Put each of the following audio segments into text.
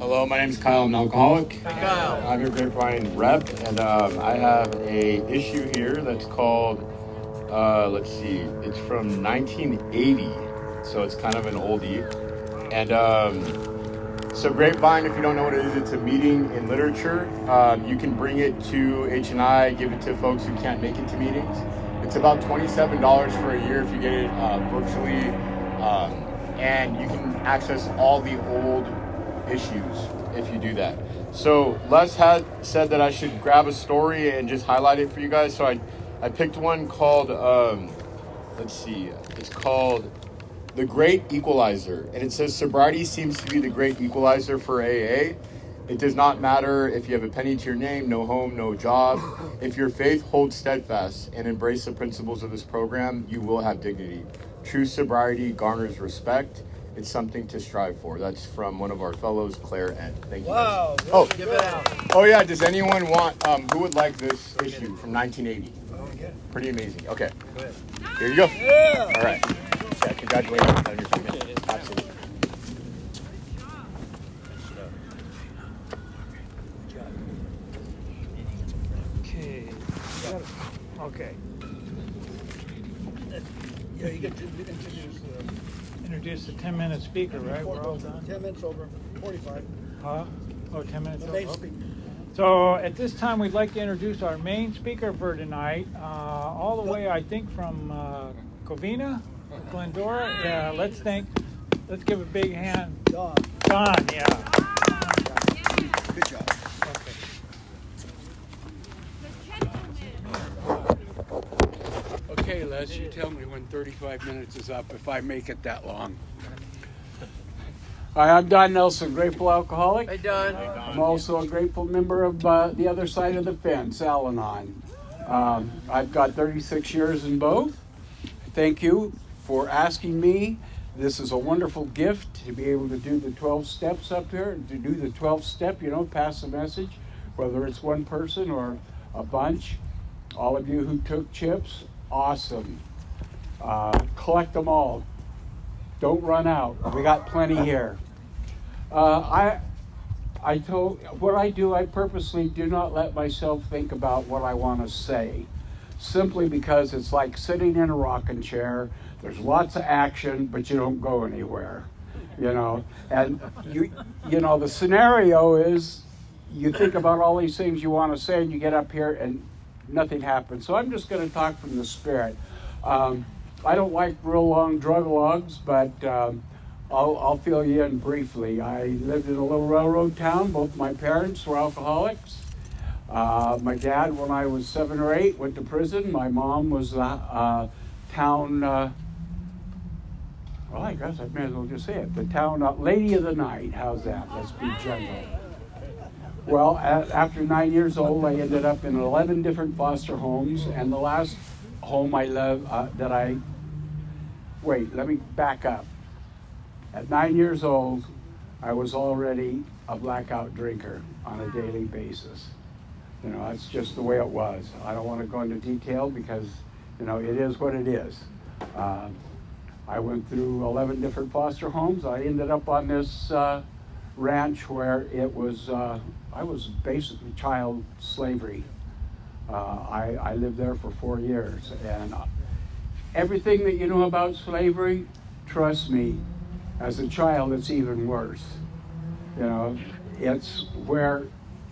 Hello, my name is Kyle. I'm an alcoholic. Hey, Kyle. I'm your Grapevine rep, and um, I have a issue here that's called. Uh, let's see, it's from 1980, so it's kind of an oldie. And um, so, Grapevine, if you don't know what it is, it's a meeting in literature. Um, you can bring it to H and I, give it to folks who can't make it to meetings. It's about $27 for a year if you get it uh, virtually, um, and you can access all the old issues if you do that. So Les had said that I should grab a story and just highlight it for you guys. So I, I picked one called, um, let's see, it's called The Great Equalizer. And it says sobriety seems to be the great equalizer for AA. It does not matter if you have a penny to your name, no home, no job. If your faith holds steadfast and embrace the principles of this program, you will have dignity. True sobriety garners respect it's something to strive for. That's from one of our fellows, Claire Ed. Thank you. Wow. Guys. Oh, give it out. Oh yeah. Does anyone want? Um, who would like this issue from 1980? Pretty amazing. Okay. Here you go. Yeah. All right. Yeah. Congratulations on your commitment. Absolutely. Okay. Okay. Yeah, you get to introduce uh, Introduce the 10 minute speaker, right? We're all done. 10 minutes over, 45. Huh? Oh, 10 minutes. The main over. speaker. So at this time, we'd like to introduce our main speaker for tonight, uh, all the way, I think, from uh, Covina, Glendora. Yeah, let's thank, let's give a big hand. Don. Don, yeah. Good job. Okay. Okay, Les, you tell me when 35 minutes is up if I make it that long. Hi, I'm Don Nelson, grateful alcoholic. Hey, Don. I'm also a grateful member of uh, the other side of the fence, Al Anon. Um, I've got 36 years in both. Thank you for asking me. This is a wonderful gift to be able to do the 12 steps up here, to do the 12 step, you know, pass the message, whether it's one person or a bunch. All of you who took chips, awesome. Uh, collect them all. Don't run out. We got plenty here. Uh, I, I told what I do. I purposely do not let myself think about what I want to say, simply because it's like sitting in a rocking chair. There's lots of action, but you don't go anywhere. You know, and you, you know, the scenario is you think about all these things you want to say, and you get up here and nothing happens. So I'm just going to talk from the spirit. Um, I don't like real long drug logs, but um, I'll, I'll fill you in briefly. I lived in a little railroad town. Both my parents were alcoholics. Uh, my dad, when I was seven or eight, went to prison. My mom was a uh, town, uh, well, I guess I may as well just say it, the town uh, lady of the night. How's that? Let's be gentle. Well, a- after nine years old, I ended up in 11 different foster homes, and the last home I love uh, that I wait, let me back up. At nine years old, I was already a blackout drinker on a daily basis. You know, that's just the way it was. I don't want to go into detail because, you know, it is what it is. Uh, I went through 11 different foster homes. I ended up on this uh, ranch where it was, uh, I was basically child slavery. Uh, I, I lived there for four years. And everything that you know about slavery, trust me, as a child, it's even worse. You know, it's where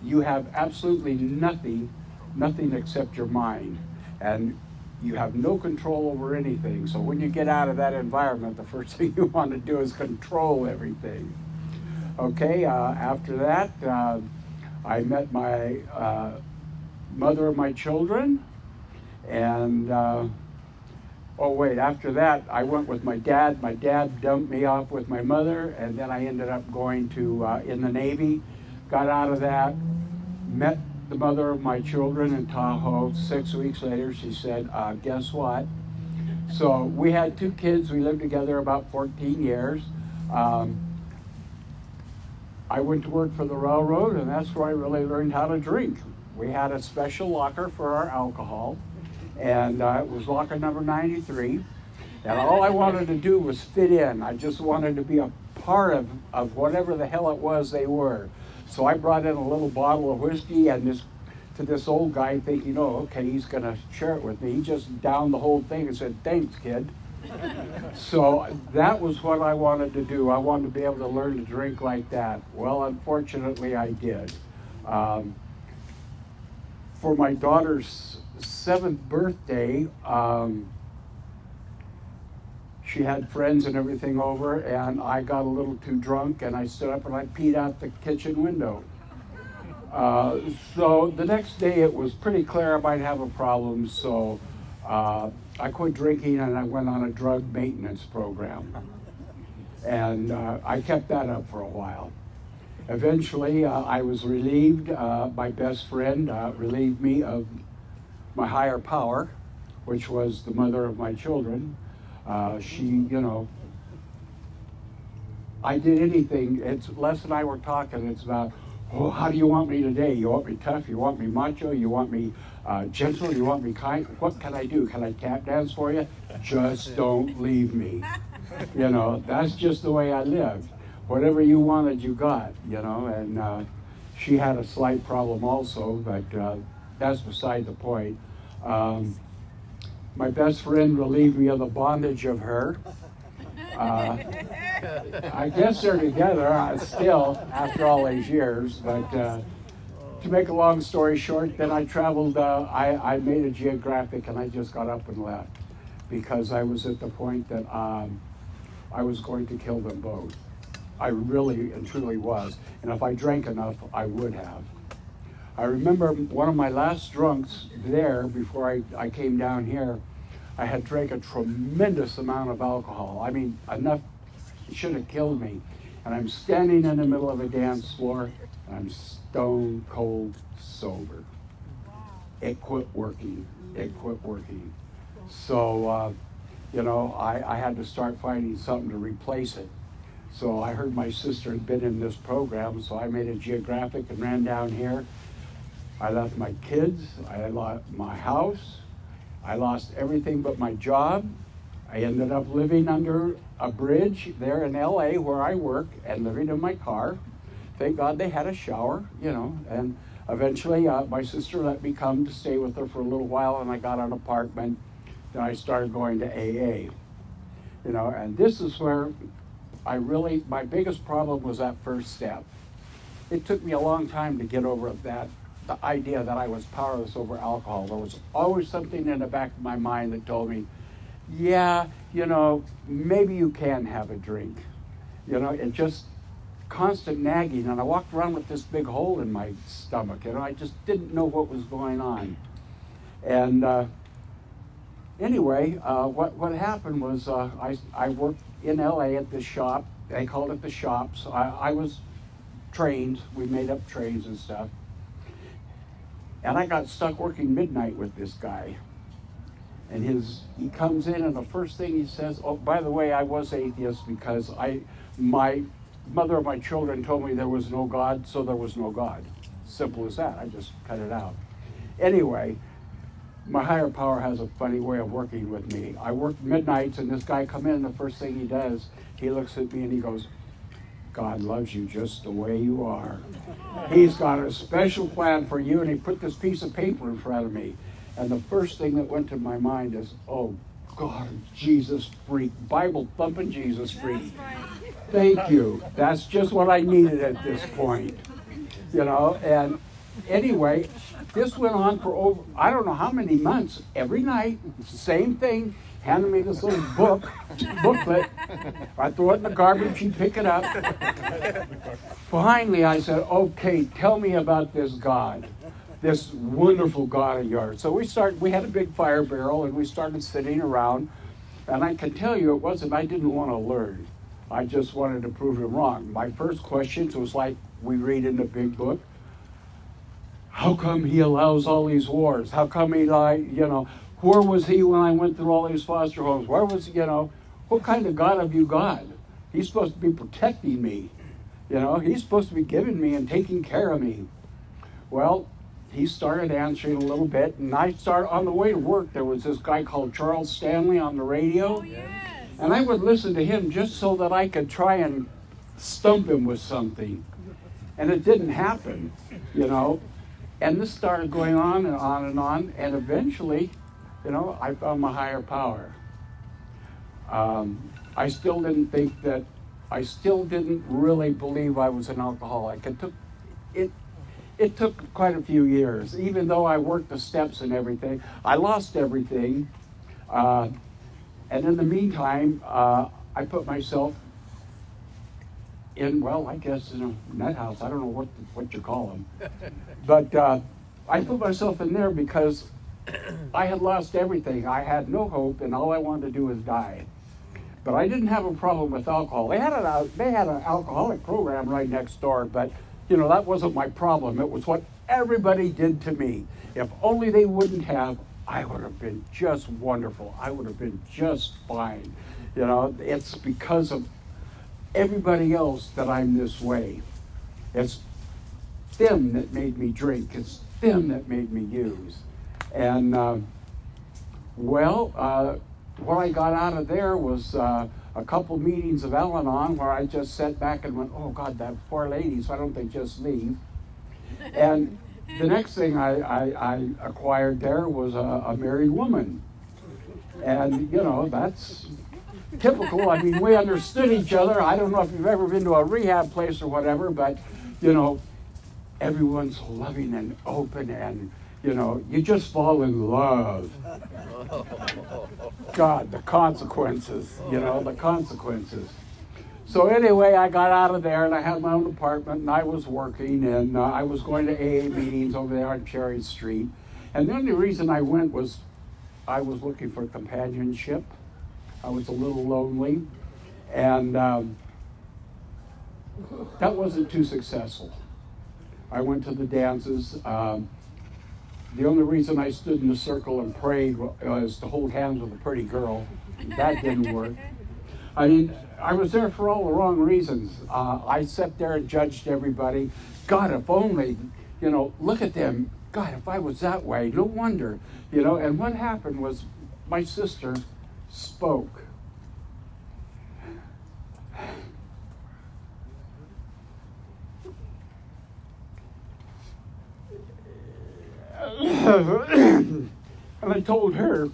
you have absolutely nothing, nothing except your mind. And you have no control over anything. So when you get out of that environment, the first thing you want to do is control everything. Okay, uh, after that, uh, I met my uh, mother of my children, and uh, oh wait, after that, I went with my dad. My dad dumped me off with my mother, and then I ended up going to uh, in the Navy. Got out of that, met the mother of my children in Tahoe. Six weeks later, she said, uh, "Guess what?" So we had two kids. We lived together about 14 years. Um, I went to work for the railroad, and that's where I really learned how to drink. We had a special locker for our alcohol, and uh, it was locker number 93. And all I wanted to do was fit in. I just wanted to be a part of, of whatever the hell it was they were. So I brought in a little bottle of whiskey and this to this old guy thinking, oh, okay, he's gonna share it with me. He just downed the whole thing and said, thanks, kid. So that was what I wanted to do. I wanted to be able to learn to drink like that. Well, unfortunately, I did. Um, for my daughter's seventh birthday, um, she had friends and everything over, and I got a little too drunk, and I stood up and I peed out the kitchen window. Uh, so the next day it was pretty clear I might have a problem, so uh, I quit drinking and I went on a drug maintenance program. And uh, I kept that up for a while. Eventually, uh, I was relieved. Uh, my best friend uh, relieved me of my higher power, which was the mother of my children. Uh, she, you know, I did anything. It's Les and I were talking. It's about, oh, how do you want me today? You want me tough? You want me macho? You want me uh, gentle? You want me kind? What can I do? Can I tap dance for you? Just don't leave me. You know, that's just the way I lived whatever you wanted, you got, you know. And uh, she had a slight problem also, but uh, that's beside the point. Um, my best friend relieved me of the bondage of her. I guess they're together uh, still after all these years, but uh, to make a long story short, then I traveled, uh, I, I made a geographic and I just got up and left because I was at the point that um, I was going to kill them both. I really and truly was. And if I drank enough, I would have. I remember one of my last drunks there before I, I came down here, I had drank a tremendous amount of alcohol. I mean, enough should have killed me. And I'm standing in the middle of a dance floor, and I'm stone cold sober. It quit working. It quit working. So, uh, you know, I, I had to start finding something to replace it. So I heard my sister had been in this program, so I made a geographic and ran down here. I left my kids, I lost my house, I lost everything but my job. I ended up living under a bridge there in LA where I work and living in my car. Thank God they had a shower, you know, and eventually uh, my sister let me come to stay with her for a little while and I got an apartment. Then I started going to AA, you know, and this is where I really, my biggest problem was that first step. It took me a long time to get over that, the idea that I was powerless over alcohol. There was always something in the back of my mind that told me, yeah, you know, maybe you can have a drink. You know, and just constant nagging, and I walked around with this big hole in my stomach. You know, I just didn't know what was going on. And uh, anyway, uh, what what happened was uh, I I worked in LA at this shop. They called it the shops. I, I was trained. We made up trains and stuff. And I got stuck working midnight with this guy. And his mm-hmm. he comes in and the first thing he says, "Oh, by the way, I was atheist because I my mother of my children told me there was no God, so there was no God. Simple as that. I just cut it out. Anyway, my higher power has a funny way of working with me. I work midnights, and this guy come in, and the first thing he does, he looks at me and he goes, God loves you just the way you are. He's got a special plan for you, and he put this piece of paper in front of me. And the first thing that went to my mind is, oh, God, Jesus freak, Bible thumping Jesus freak. Thank you. That's just what I needed at this point. You know, and anyway, this went on for over, I don't know how many months. Every night, same thing. Handed me this little book, booklet. I throw it in the garbage, she'd pick it up. Finally, I said, okay, tell me about this God, this wonderful God of yours. So we started, we had a big fire barrel and we started sitting around. And I can tell you, it wasn't, I didn't want to learn. I just wanted to prove him wrong. My first questions was like we read in the big book how come he allows all these wars? How come he like, you know, where was he when I went through all these foster homes? Where was, you know, what kind of God have you got? He's supposed to be protecting me. You know, he's supposed to be giving me and taking care of me. Well, he started answering a little bit, and I started on the way to work. There was this guy called Charles Stanley on the radio, Oh, yes. and I would listen to him just so that I could try and stump him with something. And it didn't happen, you know. And this started going on and on and on. And eventually, you know, I found my higher power. Um, I still didn't think that, I still didn't really believe I was an alcoholic. It took, it, it took quite a few years. Even though I worked the steps and everything, I lost everything. Uh, and in the meantime, uh, I put myself in, well, I guess in a net house. I don't know what, what you call them. But uh, I put myself in there because I had lost everything. I had no hope, and all I wanted to do was die. But I didn't have a problem with alcohol. They had an, they had an alcoholic program right next door, but you know, that wasn't my problem. It was what everybody did to me. If only they wouldn't have, I would have been just wonderful. I would have been just fine. You know, it's because of everybody else that I'm this way. It's them that made me drink. It's them that made me use. And, uh, well, uh, what I got out of there was uh, a couple meetings of Al Anon where I just sat back and went, oh, God, that poor ladies, why don't they just leave? And the next thing I, I, I acquired there was a, a married woman. And, you know, that's typical. I mean, we understood each other. I don't know if you've ever been to a rehab place or whatever, but, you know, everyone's loving and open and you know, you just fall in love. God, the consequences, you know, the consequences. So anyway, I got out of there and I had my own apartment and I was working and uh, I was going to AA meetings over there on Cherry Street. And then the only reason I went was I was looking for companionship. I was a little lonely and um, that wasn't too successful. I went to the dances. Um, the only reason I stood in the circle and prayed was to hold hands with a pretty girl. That didn't work. I mean, I was there for all the wrong reasons. Uh, I sat there and judged everybody. God, if only, you know, look at them. God, if I was that way, no wonder, you know. And what happened was my sister spoke. and I told her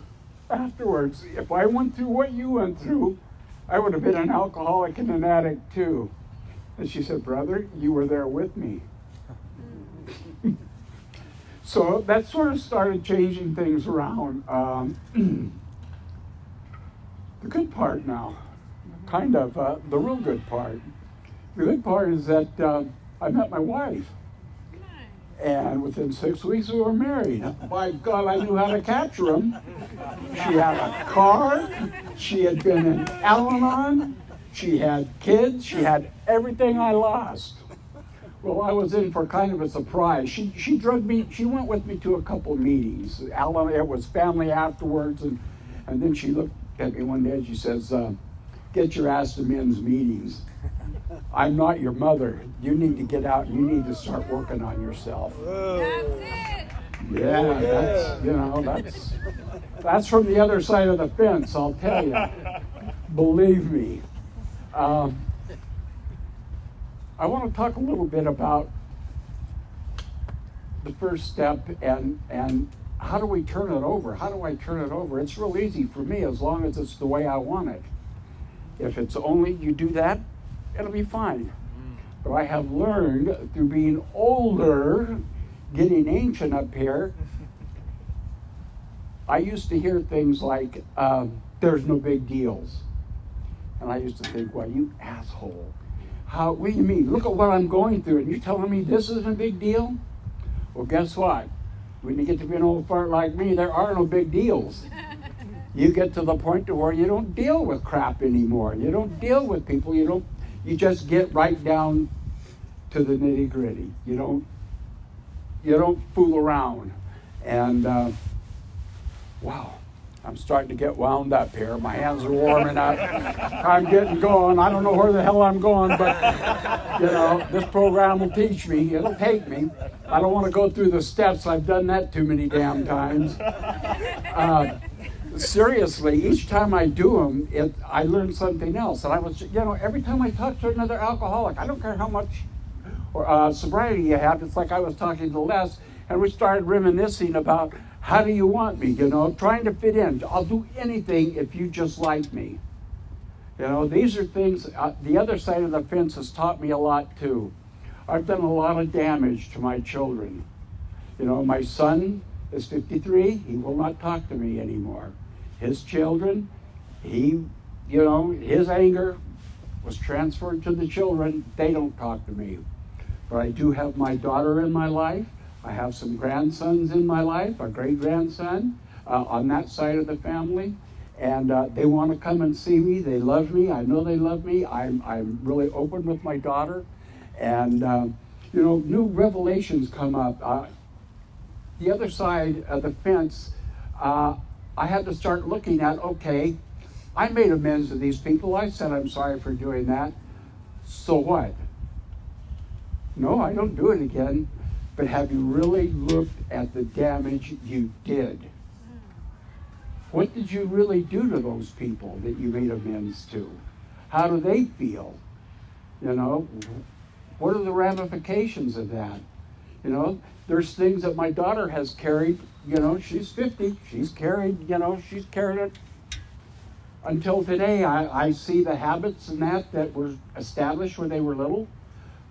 afterwards, if I went through what you went through, I would have been an alcoholic and an addict too. And she said, Brother, you were there with me. so that sort of started changing things around. Um, the good part now, kind of uh, the real good part. The good part is that uh, I met my wife. And within six weeks, we were married. By God, I knew how to capture him. She had a car. She had been in Al Anon. She had kids. She had everything I lost. Well, I was in for kind of a surprise. She, she drug me, she went with me to a couple meetings. Alan, it was family afterwards. And, and then she looked at me one day and she says, uh, Get your ass to men's meetings. I'm not your mother. You need to get out you need to start working on yourself. That's it. Yeah, that's you know, that's that's from the other side of the fence, I'll tell you. Believe me. Um, I want to talk a little bit about the first step and and how do we turn it over? How do I turn it over? It's real easy for me as long as it's the way I want it. If it's only you do that, it'll be fine. But I have learned through being older, getting ancient up here, I used to hear things like, uh, there's no big deals. And I used to think, well, you asshole. How, what do you mean? Look at what I'm going through, and you're telling me this isn't a big deal? Well, guess what? When you get to be an old fart like me, there are no big deals. You get to the point to where you don't deal with crap anymore. You don't deal with people. You don't you just get right down to the nitty gritty. You don't you don't fool around. And uh, wow, I'm starting to get wound up here. My hands are warming up. I'm getting going. I don't know where the hell I'm going, but you know, this program will teach me. It'll take me. I don't want to go through the steps. I've done that too many damn times. Uh, seriously, each time I do them, it, I learn something else. And I was, you know, every time I talk to another alcoholic, I don't care how much uh, sobriety you have, it's like I was talking to Les, and we started reminiscing about how do you want me, you know, trying to fit in. I'll do anything if you just like me. You know, these are things, uh, the other side of the fence has taught me a lot too. I've done a lot of damage to my children. You know, my son is 53, he will not talk to me anymore. His children, he, you know, his anger was transferred to the children. They don't talk to me. But I do have my daughter in my life. I have some grandsons in my life, a great grandson uh, on that side of the family. And uh, they want to come and see me. They love me. I know they love me. I'm, I'm really open with my daughter. And, uh, you know, new revelations come up. Uh, the other side of the fence, uh, I had to start looking at okay, I made amends to these people. I said I'm sorry for doing that. So what? No, I don't do it again. But have you really looked at the damage you did? What did you really do to those people that you made amends to? How do they feel? You know, what are the ramifications of that? You know, there's things that my daughter has carried. You know, she's 50. She's carried, you know, she's carried it until today. I, I see the habits and that that were established when they were little.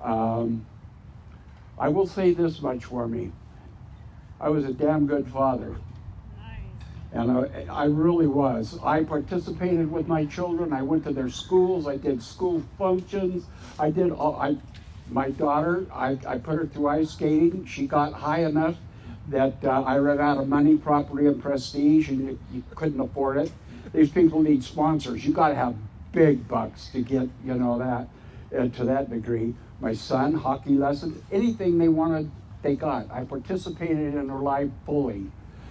Um, I will say this much for me. I was a damn good father. And I, I, really was. I participated with my children. I went to their schools. I did school functions. I did all, I, my daughter, I, I put her through ice skating. She got high enough that uh, I ran out of money, property, and prestige, and you, you couldn't afford it. These people need sponsors. You got to have big bucks to get, you know, that uh, to that degree my son, hockey lessons, anything they wanted, they got. I participated in their life fully,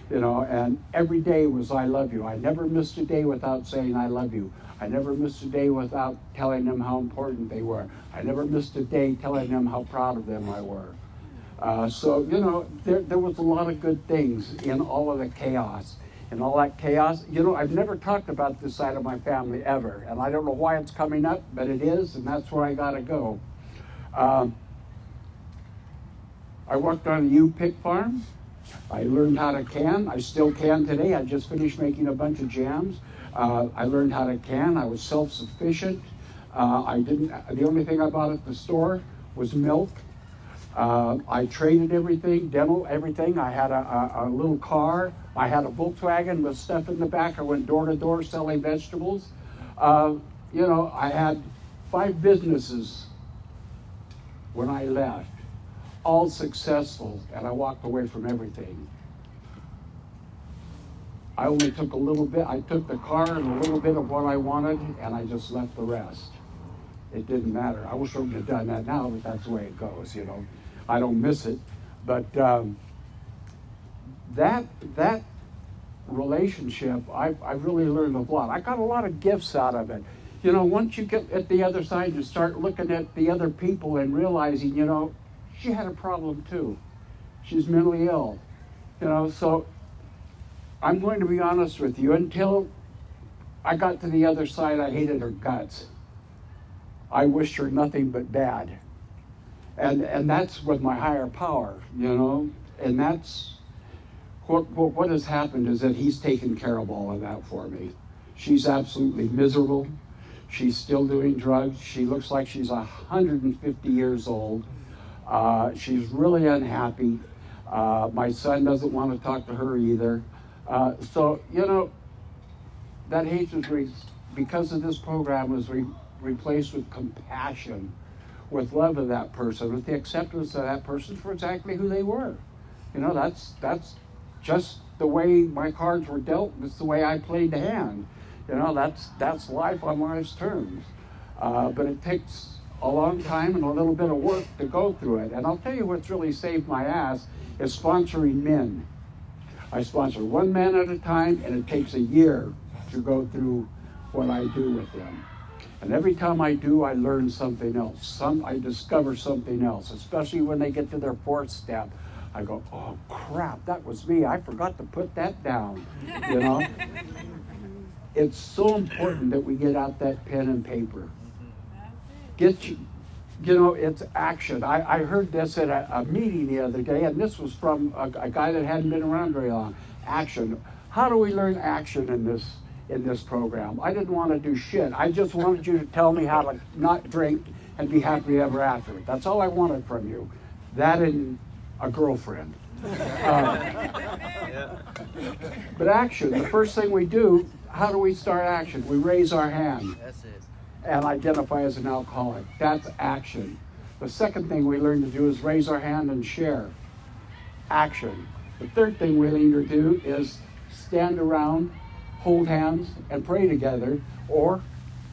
you know, and every day was I love you. I never missed a day without saying I love you. I never missed a day without telling them how important they were. I never missed a day telling them how proud of them I were. Uh, so, you know, there, there was a lot of good things in all of the chaos. And all that chaos, you know, I've never talked about this side of my family ever. And I don't know why it's coming up, but it is, and that's where I got to go. Um, I worked on a U-pick farm. I learned how to can. I still can today. I just finished making a bunch of jams. Uh, I learned how to can. I was self-sufficient. Uh, I didn't. The only thing I bought at the store was milk. Uh, I traded everything, dental everything. I had a, a, a, little car. I had a Volkswagen with stuff in the back. I went door to door selling vegetables. Uh, you know, I had five businesses when I left, all successful, and I walked away from everything. I only took a little bit, I took the car and a little bit of what I wanted, and I just left the rest. It didn't matter. I wish I would have done that now, but that's the way it goes, you know. I don't miss it. But um, that, that relationship, I, I really learned a lot. I got a lot of gifts out of it you know, once you get at the other side, you start looking at the other people and realizing, you know, she had a problem too. She's mentally ill. You know, so I'm going to be honest with you. Until I got to the other side, I hated her guts. I wished her nothing but bad. And, and that's with my higher power, you know, and that's what, what, what has happened is that he's taken care of all of that for me. She's absolutely miserable. She's still doing drugs. She looks like she's 150 years old. Uh, she's really unhappy. Uh, my son doesn't want to talk to her either. Uh, so, you know, that hatred, re- because of this program, was re- replaced with compassion, with love of that person, with the acceptance of that person for exactly who they were. You know, that's, that's just the way my cards were dealt. It's the way I played the hand. You know, that's, that's life on life's terms. Uh, but it takes a long time and a little bit of work to go through it. And I'll tell you what's really saved my ass is sponsoring men. I sponsor one man at a time, and it takes a year to go through what I do with them. And every time I do, I learn something else. Some I discover something else, especially when they get to their fourth step. I go, oh crap, that was me. I forgot to put that down. You know? it's so important that we get out that pen and paper. Get you, you know, it's action. I, I heard this at a, a meeting the other day, and this was from a, a guy that hadn't been around very long. Action. How do we learn action in this in this program? I didn't want to do shit. I just wanted you to tell me how to not drink and be happy ever after. That's all I wanted from you. That and a girlfriend. Uh, but action, the first thing we do, how do we start action? We raise our hand and identify as an alcoholic. That's action. The second thing we learn to do is raise our hand and share. Action. The third thing we learn to do is stand around, hold hands, and pray together. Or,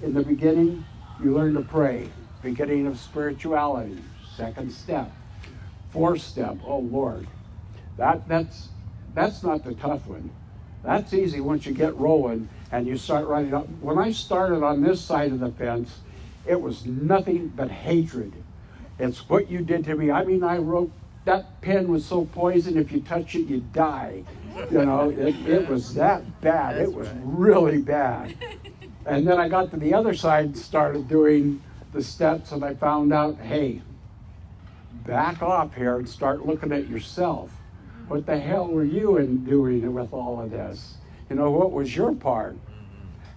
in the beginning, you learn to pray. Beginning of spirituality. Second step. Fourth step. Oh Lord, that that's that's not the tough one. That's easy once you get rolling and you start writing up. When I started on this side of the fence, it was nothing but hatred. It's what you did to me. I mean, I wrote that pen was so poison. If you touch it, you die. You know, it, it was that bad. It was really bad. And then I got to the other side and started doing the steps, and I found out, hey, back off here and start looking at yourself. What the hell were you in doing with all of this? You know, what was your part?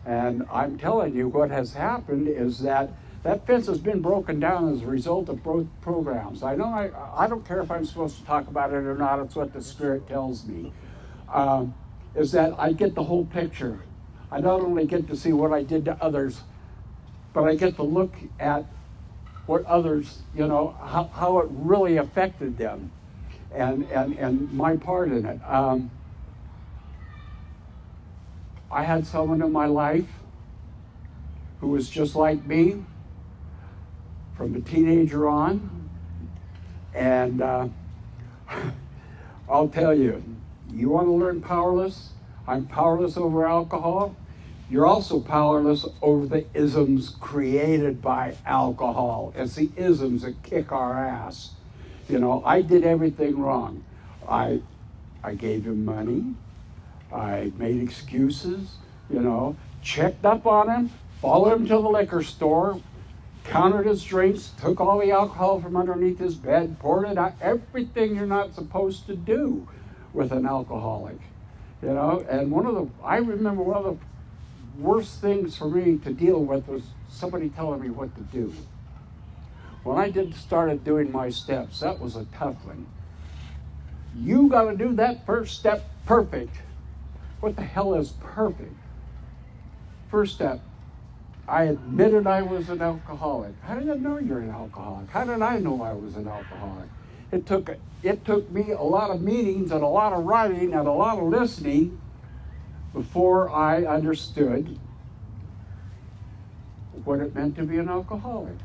And I'm telling you, what has happened is that that fence has been broken down as a result of both programs. I know I, I don't care if I'm supposed to talk about it or not, it's what the Spirit tells me. Um, is that I get the whole picture. I not only get to see what I did to others, but I get to look at what others, you know, how, how it really affected them and, and, and my part in it. Um, I had someone in my life who was just like me from a teenager on. And uh, I'll tell you, you want to learn powerless? I'm powerless over alcohol. You're also powerless over the isms created by alcohol. It's the isms that kick our ass. You know, I did everything wrong. I, I gave him money. I made excuses. You know, checked up on him, followed him to the liquor store, counted his drinks, took all the alcohol from underneath his bed, poured it out. Everything you're not supposed to do with an alcoholic. You know, and one of the I remember one of the worst things for me to deal with was somebody telling me what to do. When I did started doing my steps, that was a tough one. You got to do that first step perfect. What the hell is perfect? First step, I admitted I was an alcoholic. How did I know you're an alcoholic? How did I know I was an alcoholic? It took it took me a lot of meetings and a lot of writing and a lot of listening before I understood what it meant to be an alcoholic.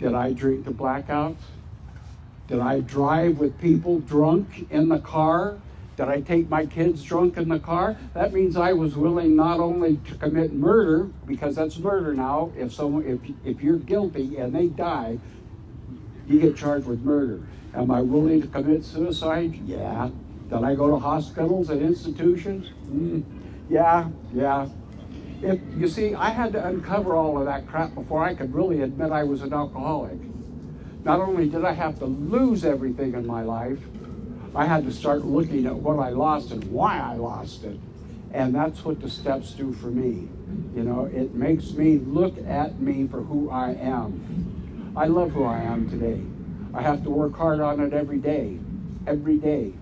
Did I drink to blackouts? Did I drive with people drunk in the car? Did I take my kids drunk in the car? That means I was willing not only to commit murder, because that's murder now. If someone, if if you're guilty and they die, you get charged with murder. Am I willing to commit suicide? Yeah. Did I go to hospitals and institutions? Mm, yeah, yeah. If, you see, I had to uncover all of that crap before I could really admit I was an alcoholic. Not only did I have to lose everything in my life, I had to start looking at what I lost and why I lost it. And that's what the steps do for me. You know, it makes me look at me for who I am. I love who I am today. I have to work hard on it every day. Every day.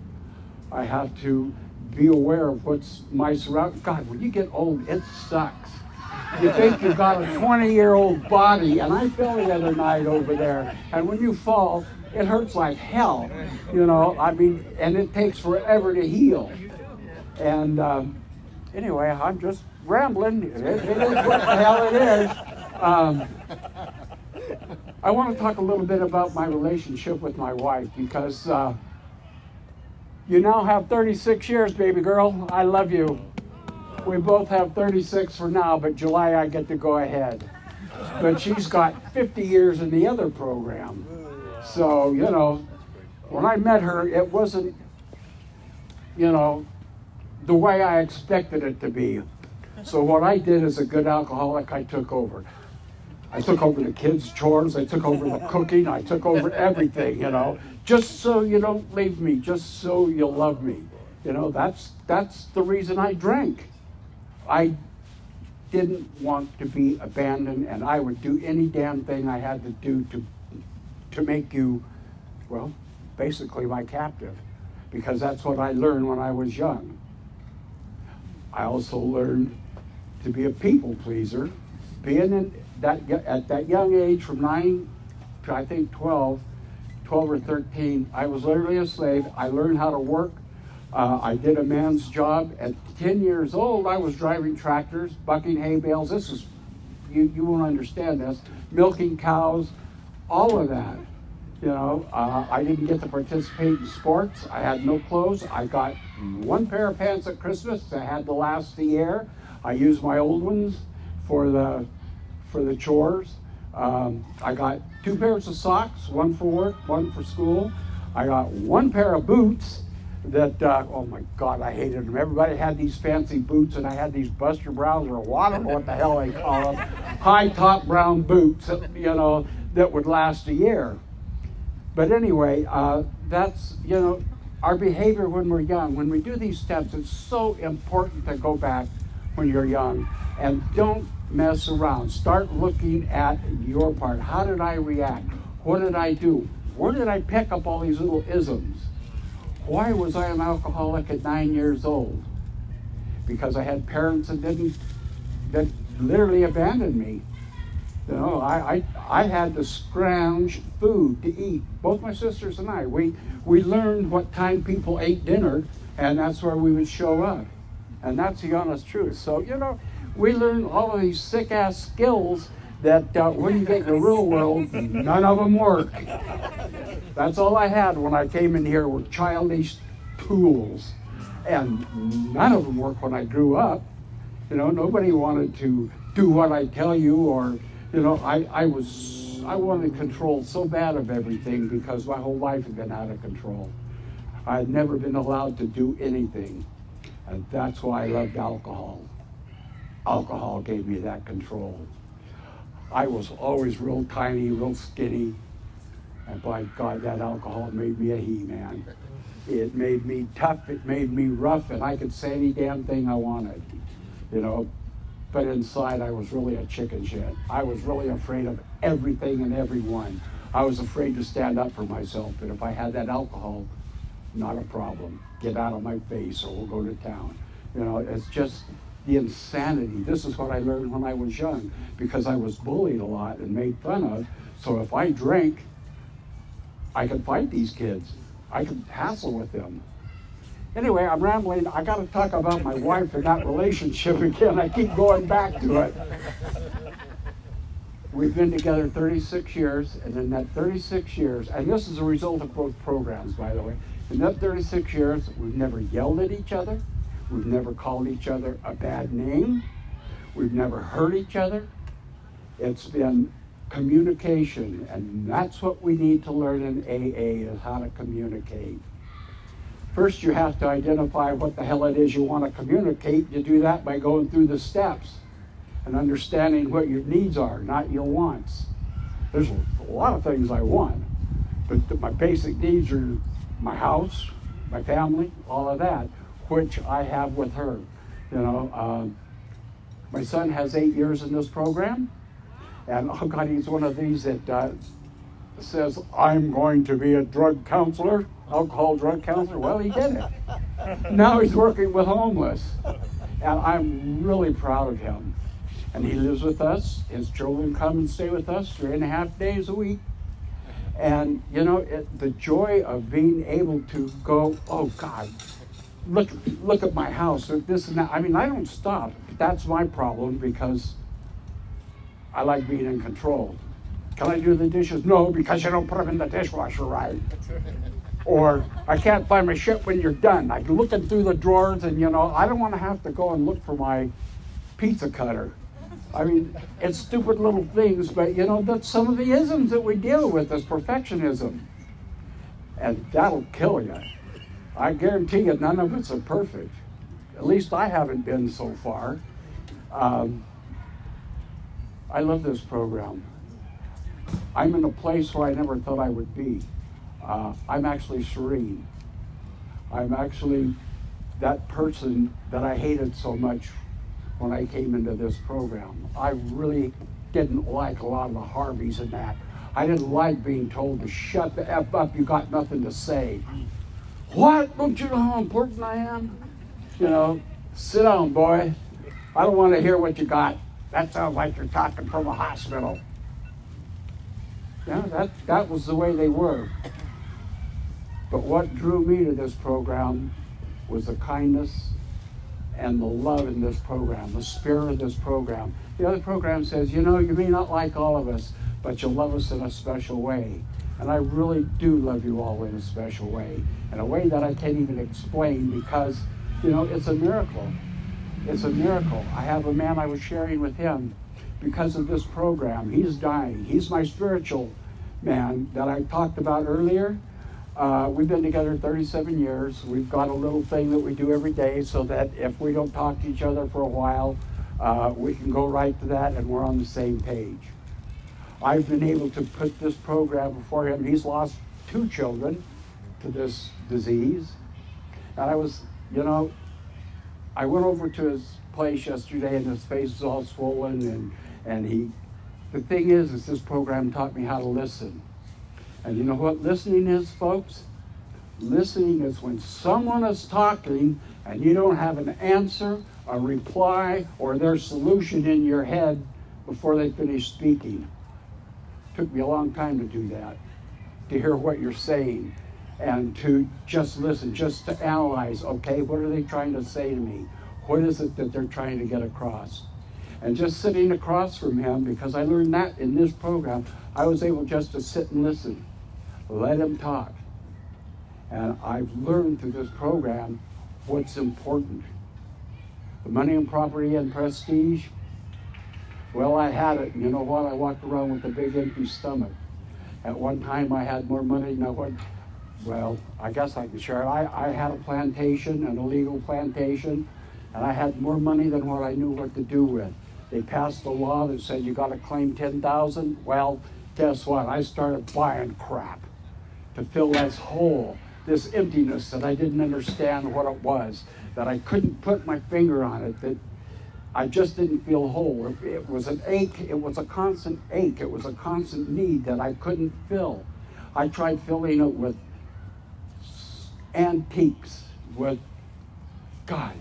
I have to be aware of what's my surround. God, when you get old, it sucks. You think you've got a 20 year old body, and I fell the other night over there, and when you fall, it hurts like hell. You know, I mean, and it takes forever to heal. And um, anyway, I'm just rambling. It, it is what the hell it is. Um, I want to talk a little bit about my relationship with my wife because. Uh, you now have 36 years, baby girl. I love you. We both have 36 for now, but July I get to go ahead. But she's got 50 years in the other program. So, you know, when I met her, it wasn't, you know, the way I expected it to be. So what I did as a good alcoholic, I took over. I took over the kids' chores, I took over the cooking, I took over everything, you know, just so you don't leave me, just so you'll love me. You know, that's that's the reason I drank. I didn't want to be abandoned and I would do any damn thing I had to do to to make you well, basically my captive because that's what I learned when I was young. I also learned to be a people pleaser. Being in that at that young age, from nine to I think 12, 12 or 13, I was literally a slave. I learned how to work. Uh, I did a man's job. At 10 years old, I was driving tractors, bucking hay bales. This is, you, you won't understand this, milking cows, all of that. You know, uh, I didn't get to participate in sports. I had no clothes. I got one pair of pants at Christmas that had to last the year. I used my old ones for the for the chores. Um, I got two pairs of socks, one for work, one for school. I got one pair of boots that, uh, oh my God, I hated them. Everybody had these fancy boots, and I had these Buster Browns, or I don't know what the hell they call them, high top brown boots, you know, that would last a year. But anyway, uh, that's, you know, our behavior when we're young. When we do these steps, it's so important to go back when you're young and don't mess around. Start looking at your part. How did I react? What did I do? Where did I pick up all these little isms? Why was I an alcoholic at nine years old? Because I had parents that didn't, that literally abandoned me. You know, I, I, I had to scrounge food to eat. Both my sisters and I, we, we learned what time people ate dinner, and that's where we would show up. And that's the honest truth. So, you know, we learn all of these sick ass skills that uh, when you get in the real world, none of them work. That's all I had when I came in here were childish tools. And none of them work when I grew up. You know, nobody wanted to do what I tell you or you know, I, I was, I wanted control so bad of everything because my whole life had been out of control. I had never been allowed to do anything. And that's why I loved alcohol. Alcohol gave me that control. I was always real tiny, real skinny. And by God, that alcohol made me a he-man. It made me tough, it made me rough, and I could say any damn thing I wanted. You know, but inside I was really a chicken shit. I was really afraid of everything and everyone. I was afraid to stand up for myself, but if I had that alcohol, not a problem. Get out of my face or we'll go to town. You know, it's just the insanity. This is what I learned when I was young because I was bullied a lot and made fun of. So if I drank, I could fight these kids. I could hassle with them. Anyway, I'm rambling. I got to talk about my wife and that relationship again. I keep going back to it. We've been together 36 years, and in that 36 years, and this is a result of both programs, by the way. In that 36 years, we've never yelled at each other. We've never called each other a bad name. We've never hurt each other. It's been communication, and that's what we need to learn in AA is how to communicate. First, you have to identify what the hell it is you want to communicate. You do that by going through the steps and understanding what your needs are, not your wants. There's a lot of things I want, but my basic needs are my house, my family, all of that, which I have with her. You know, um, my son has eight years in this program, and oh God, he's one of these that uh, says, I'm going to be a drug counselor alcohol drug counselor. Well, he did it. Now he's working with homeless. And I'm really proud of him. And he lives with us. His children come and stay with us three and a half days a week. And, you know, it, the joy of being able to go, oh, God, look, look at my house, this and that. I mean, I don't stop. That's my problem because I like being in control. Can I do the dishes? No, because you don't put them in the dishwasher right or I can't find my shit when you're done. I'm looking through the drawers, and you know, I don't want to have to go and look for my pizza cutter. I mean, it's stupid little things, but you know, that's some of the isms that we deal with as perfectionism. And that'll kill you. I guarantee you, none of us are perfect. At least I haven't been so far. Um, I love this program. I'm in a place where I never thought I would be. Uh, I'm actually serene. I'm actually that person that I hated so much when I came into this program. I really didn't like a lot of the Harveys and that. I didn't like being told to shut the F up, you got nothing to say. What? Don't you know how important I am? You know, sit down, boy. I don't want to hear what you got. That sounds like you're talking from a hospital. Yeah, that, that was the way they were. But what drew me to this program was the kindness and the love in this program, the spirit of this program. The other program says, you know, you may not like all of us, but you'll love us in a special way. And I really do love you all in a special way, in a way that I can't even explain because, you know, it's a miracle. It's a miracle. I have a man I was sharing with him because of this program. He's dying. He's my spiritual man that I talked about earlier. Uh, we've been together 37 years. We've got a little thing that we do every day so that if we don't talk to each other for a while, uh, we can go right to that and we're on the same page. I've been able to put this program before him. He's lost two children to this disease. And I was, you know, I went over to his place yesterday and his face was all swollen and, and he, the thing is, is this program taught me how to listen. And you know what listening is, folks? Listening is when someone is talking and you don't have an answer, a reply, or their solution in your head before they finish speaking. Took me a long time to do that, to hear what you're saying and to just listen, just to analyze, okay, what are they trying to say to me? What is it that they're trying to get across? And just sitting across from him, because I learned that in this program, I was able just to sit and listen, let him talk. And I've learned through this program what's important. The money and property and prestige, well, I had it. And you know what? I walked around with a big empty stomach. At one time, I had more money than I would. Well, I guess I can share. it. I, I had a plantation, an illegal plantation, and I had more money than what I knew what to do with. They passed a law that said you got to claim 10,000. Well, guess what? I started buying crap to fill this hole, this emptiness that I didn't understand what it was, that I couldn't put my finger on it, that I just didn't feel whole. It, was an ache, it was a constant ache, it was a constant need that I couldn't fill. I tried filling it with antiques, with God.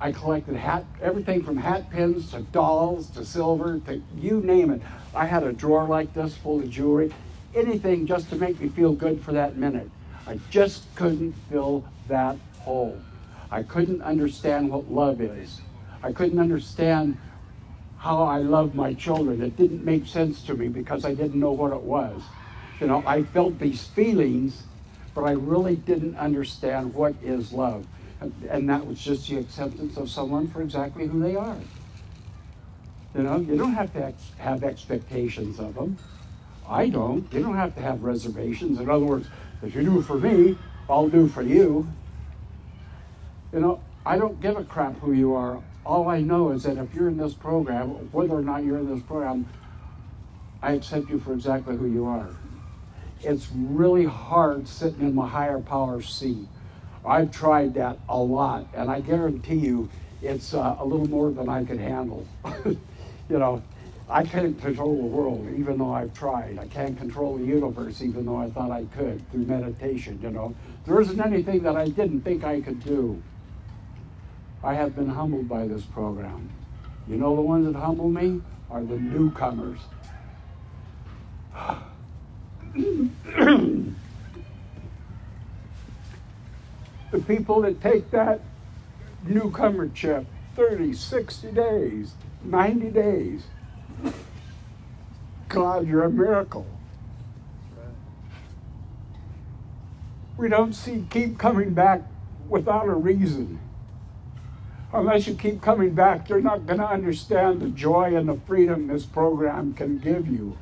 I collected hat, everything from hat pins to dolls to silver to you name it. I had a drawer like this full of jewelry, anything just to make me feel good for that minute. I just couldn't fill that hole. I couldn't understand what love is. I couldn't understand how I loved my children. It didn't make sense to me because I didn't know what it was. You know, I felt these feelings, but I really didn't understand what is love. And that was just the acceptance of someone for exactly who they are. You know, you don't have to ex- have expectations of them. I don't. You don't have to have reservations. In other words, if you do for me, I'll do for you. You know, I don't give a crap who you are. All I know is that if you're in this program, whether or not you're in this program, I accept you for exactly who you are. It's really hard sitting in my higher power seat. I've tried that a lot, and I guarantee you it's uh, a little more than I could handle. you know, I can't control the world, even though I've tried. I can't control the universe, even though I thought I could through meditation. You know, there isn't anything that I didn't think I could do. I have been humbled by this program. You know, the ones that humble me are the newcomers. the people that take that newcomer chip 30, 60 days, 90 days. God, you're a miracle. We don't see keep coming back without a reason. Unless you keep coming back, you're not going to understand the joy and the freedom this program can give you.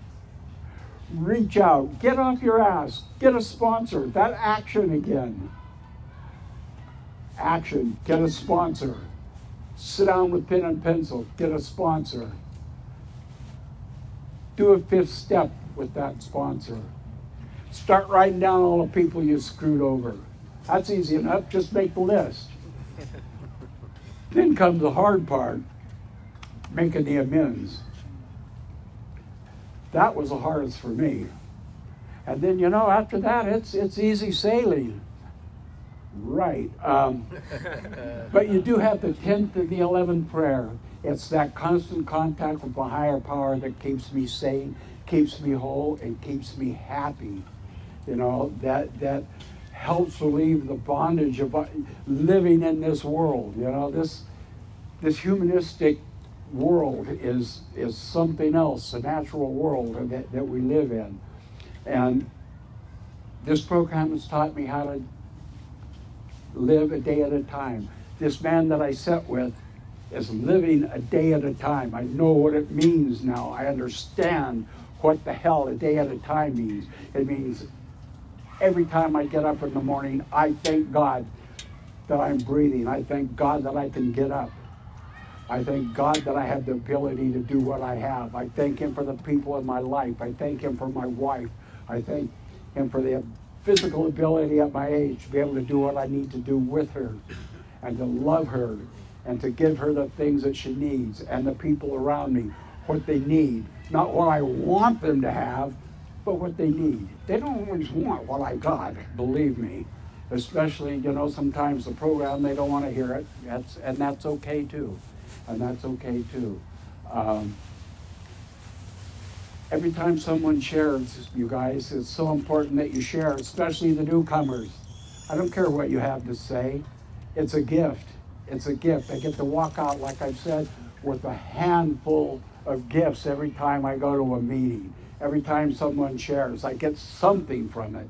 Reach out, get off your ass, get a sponsor. That action again. Action, get a sponsor. Sit down with pen and pencil, get a sponsor. Do a fifth step with that sponsor. Start writing down all the people you screwed over. That's easy enough, just make the list. Then comes the hard part making the amends. That was the hardest for me. And then, you know, after that, it's, it's easy sailing. Right. Um, but you do have the 10th and the 11th prayer. It's that constant contact with the higher power that keeps me sane, keeps me whole, and keeps me happy. You know, that, that helps relieve the bondage of uh, living in this world. You know, this, this humanistic world is, is something else, a natural world that, that we live in. And this program has taught me how to live a day at a time. This man that I sat with is living a day at a time. I know what it means now. I understand what the hell a day at a time means. It means every time I get up in the morning, I thank God that I'm breathing. I thank God that I can get up. I thank God that I have the ability to do what I have. I thank Him for the people in my life. I thank Him for my wife. I thank Him for the physical ability at my age to be able to do what I need to do with her and to love her and to give her the things that she needs and the people around me what they need. Not what I want them to have, but what they need. They don't always want what I got, believe me. Especially, you know, sometimes the program, they don't want to hear it. That's, and that's okay too. And that's okay too. Um, every time someone shares, you guys, it's so important that you share, especially the newcomers. I don't care what you have to say. It's a gift. It's a gift. I get to walk out, like I've said, with a handful of gifts every time I go to a meeting. Every time someone shares, I get something from it.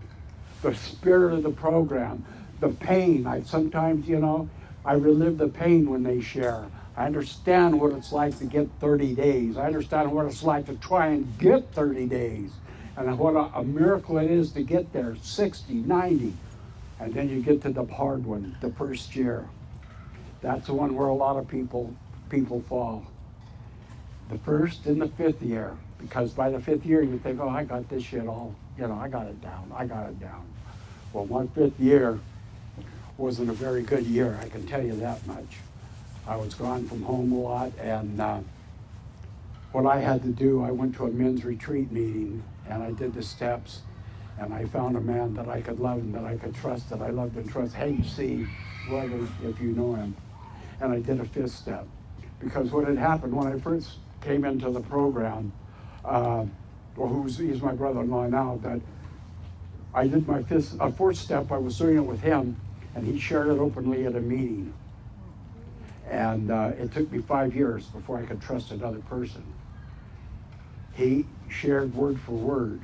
The spirit of the program, the pain. I sometimes, you know, I relive the pain when they share. I understand what it's like to get 30 days. I understand what it's like to try and get 30 days. And what a, a, miracle it is to get there 60, 90. And then you get to the hard one, the first year. That's the one where a lot of people people fall. The first and the fifth year. Because by the fifth year you think, oh, I got this shit all, you know, I got it down. I got it down. Well, one fifth year wasn't a very good year, I can tell you that much. I was gone from home a lot, and uh, what I had to do, I went to a men's retreat meeting, and I did the steps, and I found a man that I could love and that I could trust, that I loved and trust. Hank C, whoever, if you know him. And I did a fifth step. Because what had happened when I first came into the program, uh, well, who's, he's my brother-in-law now, that I did my fifth, uh, fourth step, I was doing it with him, and he shared it openly at a meeting. And uh, it took me five years before I could trust another person. He shared word for word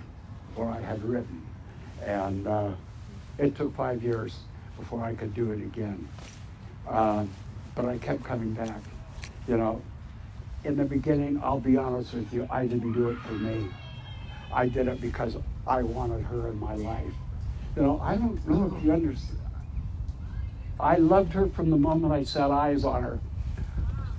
what I had written. And uh, it took five years before I could do it again. Uh, but I kept coming back. You know, in the beginning, I'll be honest with you, I didn't do it for me. I did it because I wanted her in my life. You know, I don't know if you understand. I loved her from the moment I set eyes on her.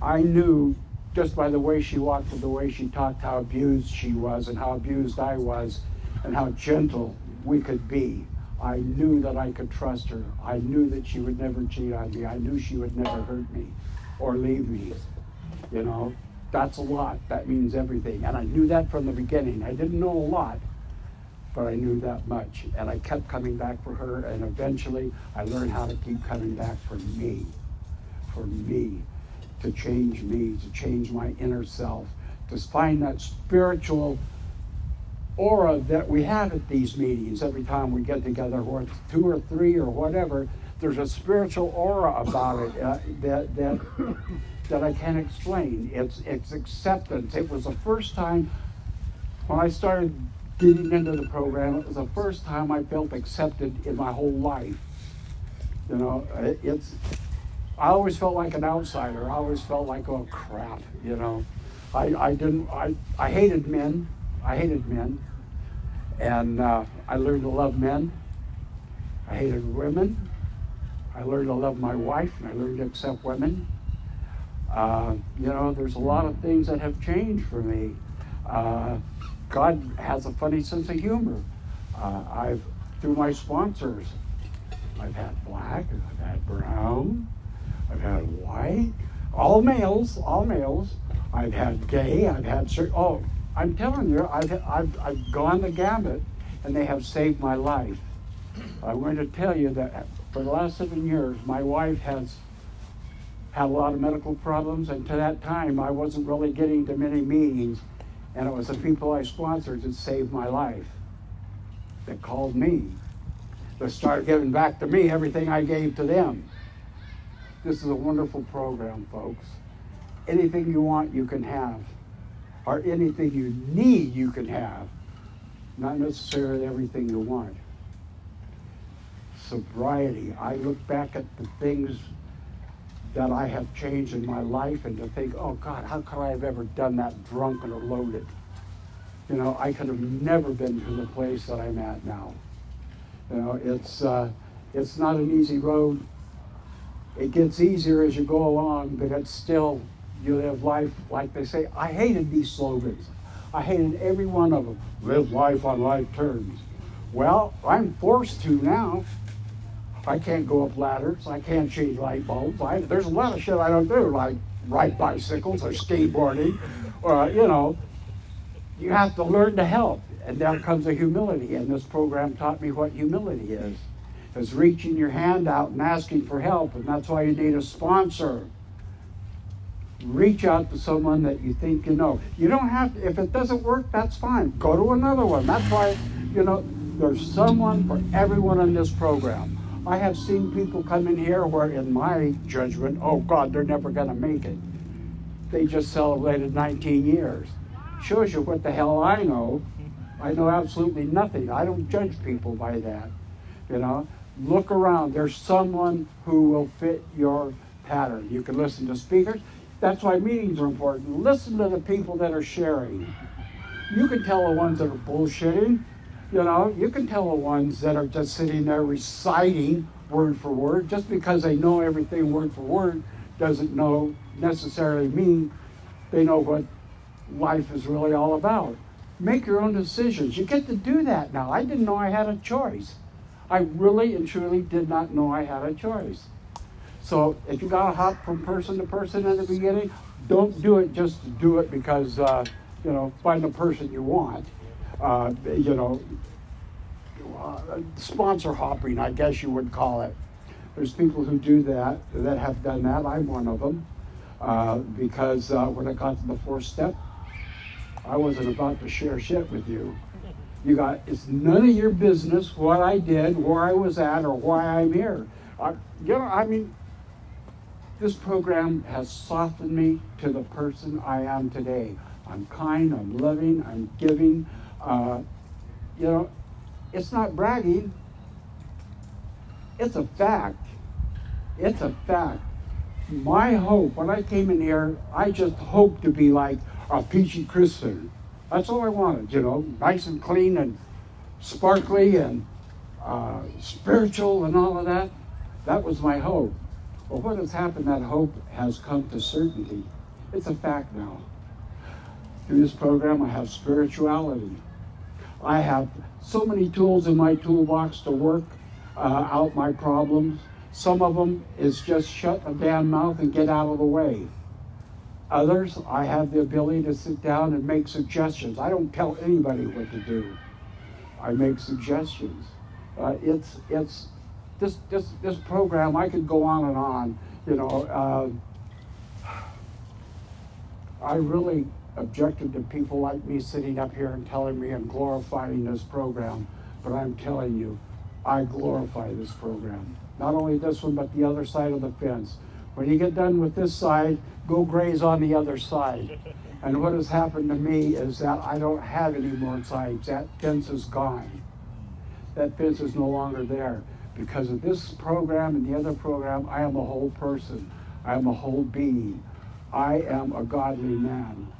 I knew just by the way she walked and the way she talked how abused she was and how abused I was and how gentle we could be. I knew that I could trust her. I knew that she would never cheat on me. I knew she would never hurt me or leave me. You know, that's a lot. That means everything. And I knew that from the beginning. I didn't know a lot, but I knew that much. And I kept coming back for her, and eventually I learned how to keep coming back for me. For me. To change me, to change my inner self, to find that spiritual aura that we have at these meetings every time we get together, or two or three or whatever. There's a spiritual aura about it uh, that that that I can't explain. It's it's acceptance. It was the first time when I started getting into the program. It was the first time I felt accepted in my whole life. You know, it, it's. I always felt like an outsider. I always felt like, oh crap, you know. I, I didn't. I, I hated men. I hated men, and uh, I learned to love men. I hated women. I learned to love my wife, and I learned to accept women. Uh, you know, there's a lot of things that have changed for me. Uh, God has a funny sense of humor. Uh, I've, through my sponsors, I've had black, I've had brown, I've had white, all males, all males. I've had gay, I've had, oh, I'm telling you, I've, I've, I've gone the gamut and they have saved my life. I'm going to tell you that for the last seven years, my wife has had a lot of medical problems, and to that time, I wasn't really getting to many meetings, and it was the people I sponsored that saved my life, that called me, that started giving back to me everything I gave to them. This is a wonderful program, folks. Anything you want, you can have, or anything you need, you can have, not necessarily everything you want sobriety. I look back at the things that I have changed in my life and to think, oh God, how could I have ever done that drunken or loaded? You know, I could have never been to the place that I'm at now. You know, it's uh, it's not an easy road. It gets easier as you go along, but it's still you live life like they say. I hated these slogans. I hated every one of them. Live life on life terms. Well, I'm forced to now. I can't go up ladders. I can't change light bulbs. I, there's a lot of shit I don't do, like ride bicycles or skateboarding, or you know. You have to learn to help, and there comes a humility. And this program taught me what humility is: is reaching your hand out and asking for help, and that's why you need a sponsor. Reach out to someone that you think you know. You don't have to, if it doesn't work, that's fine. Go to another one. That's why, you know, there's someone for everyone in this program. I have seen people come in here where, in my judgment, oh God, they're never going to make it. They just celebrated 19 years. Shows you what the hell I know. I know absolutely nothing. I don't judge people by that. You know, look around. There's someone who will fit your pattern. You can listen to speakers. That's why meetings are important. Listen to the people that are sharing. You can tell the ones that are bullshitting you know, you can tell the ones that are just sitting there reciting word for word. Just because they know everything word for word doesn't know necessarily mean they know what life is really all about. Make your own decisions. You get to do that now. I didn't know I had a choice. I really and truly did not know I had a choice. So if you got to hop from person to person in the beginning, don't do it just to do it because, uh, you know, find the person you want uh, you know, uh, sponsor hopping, I guess you would call it. There's people who do that, that have done that. I'm one of them. Uh, because uh, when I got to the fourth step, I wasn't about to share shit with you. You got, it's none of your business what I did, where I was at, or why I'm here. I, you know, I mean, this program has softened me to the person I am today. I'm kind, I'm loving, I'm giving, uh, you know, it's not bragging. It's a fact. It's a fact. My hope, when I came in here, I just hoped to be like a peachy Christian. That's all I wanted, you know, nice and clean and sparkly and uh, spiritual and all of that. That was my hope. But what has happened, that hope has come to certainty. It's a fact now. Through this program, I have spirituality. I have so many tools in my toolbox to work uh, out my problems. Some of them is just shut a damn mouth and get out of the way. Others, I have the ability to sit down and make suggestions. I don't tell anybody what to do. I make suggestions. Uh, it's it's this this this program. I could go on and on. You know, uh, I really objected to people like me sitting up here and telling me I'm glorifying this program, but I'm telling you, I glorify this program. Not only this one, but the other side of the fence. When you get done with this side, go graze on the other side. And what has happened to me is that I don't have any more sides. That fence is gone. That fence is no longer there. Because of this program and the other program, I am a whole person. I am a whole being. I am a godly man.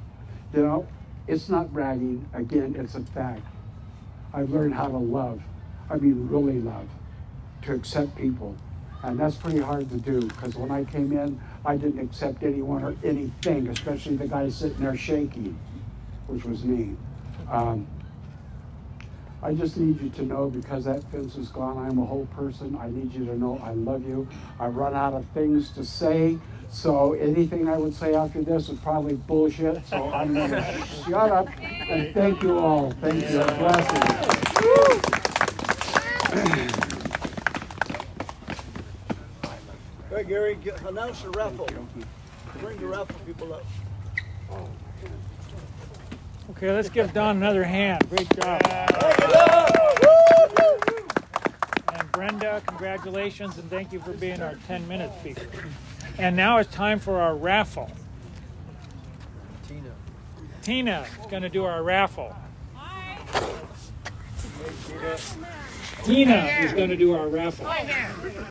You know, it's not bragging. Again, it's a fact. I've learned how to love. I mean, really love, to accept people. And that's pretty hard to do because when I came in, I didn't accept anyone or anything, especially the guy sitting there shaking, which was me. Um, I just need you to know because that fence is gone, I'm a whole person. I need you to know I love you. I run out of things to say, so anything I would say after this is probably bullshit. So I'm going to shut up and thank you all. Thank you. Blessings. All right, Gary, get- announce the raffle. Bring the raffle people up. Okay, let's give Don another hand. Great job. And Brenda, congratulations and thank you for being our 10 minute speaker. And now it's time for our raffle. Tina. Tina is going to do our raffle. Tina is going to do our raffle.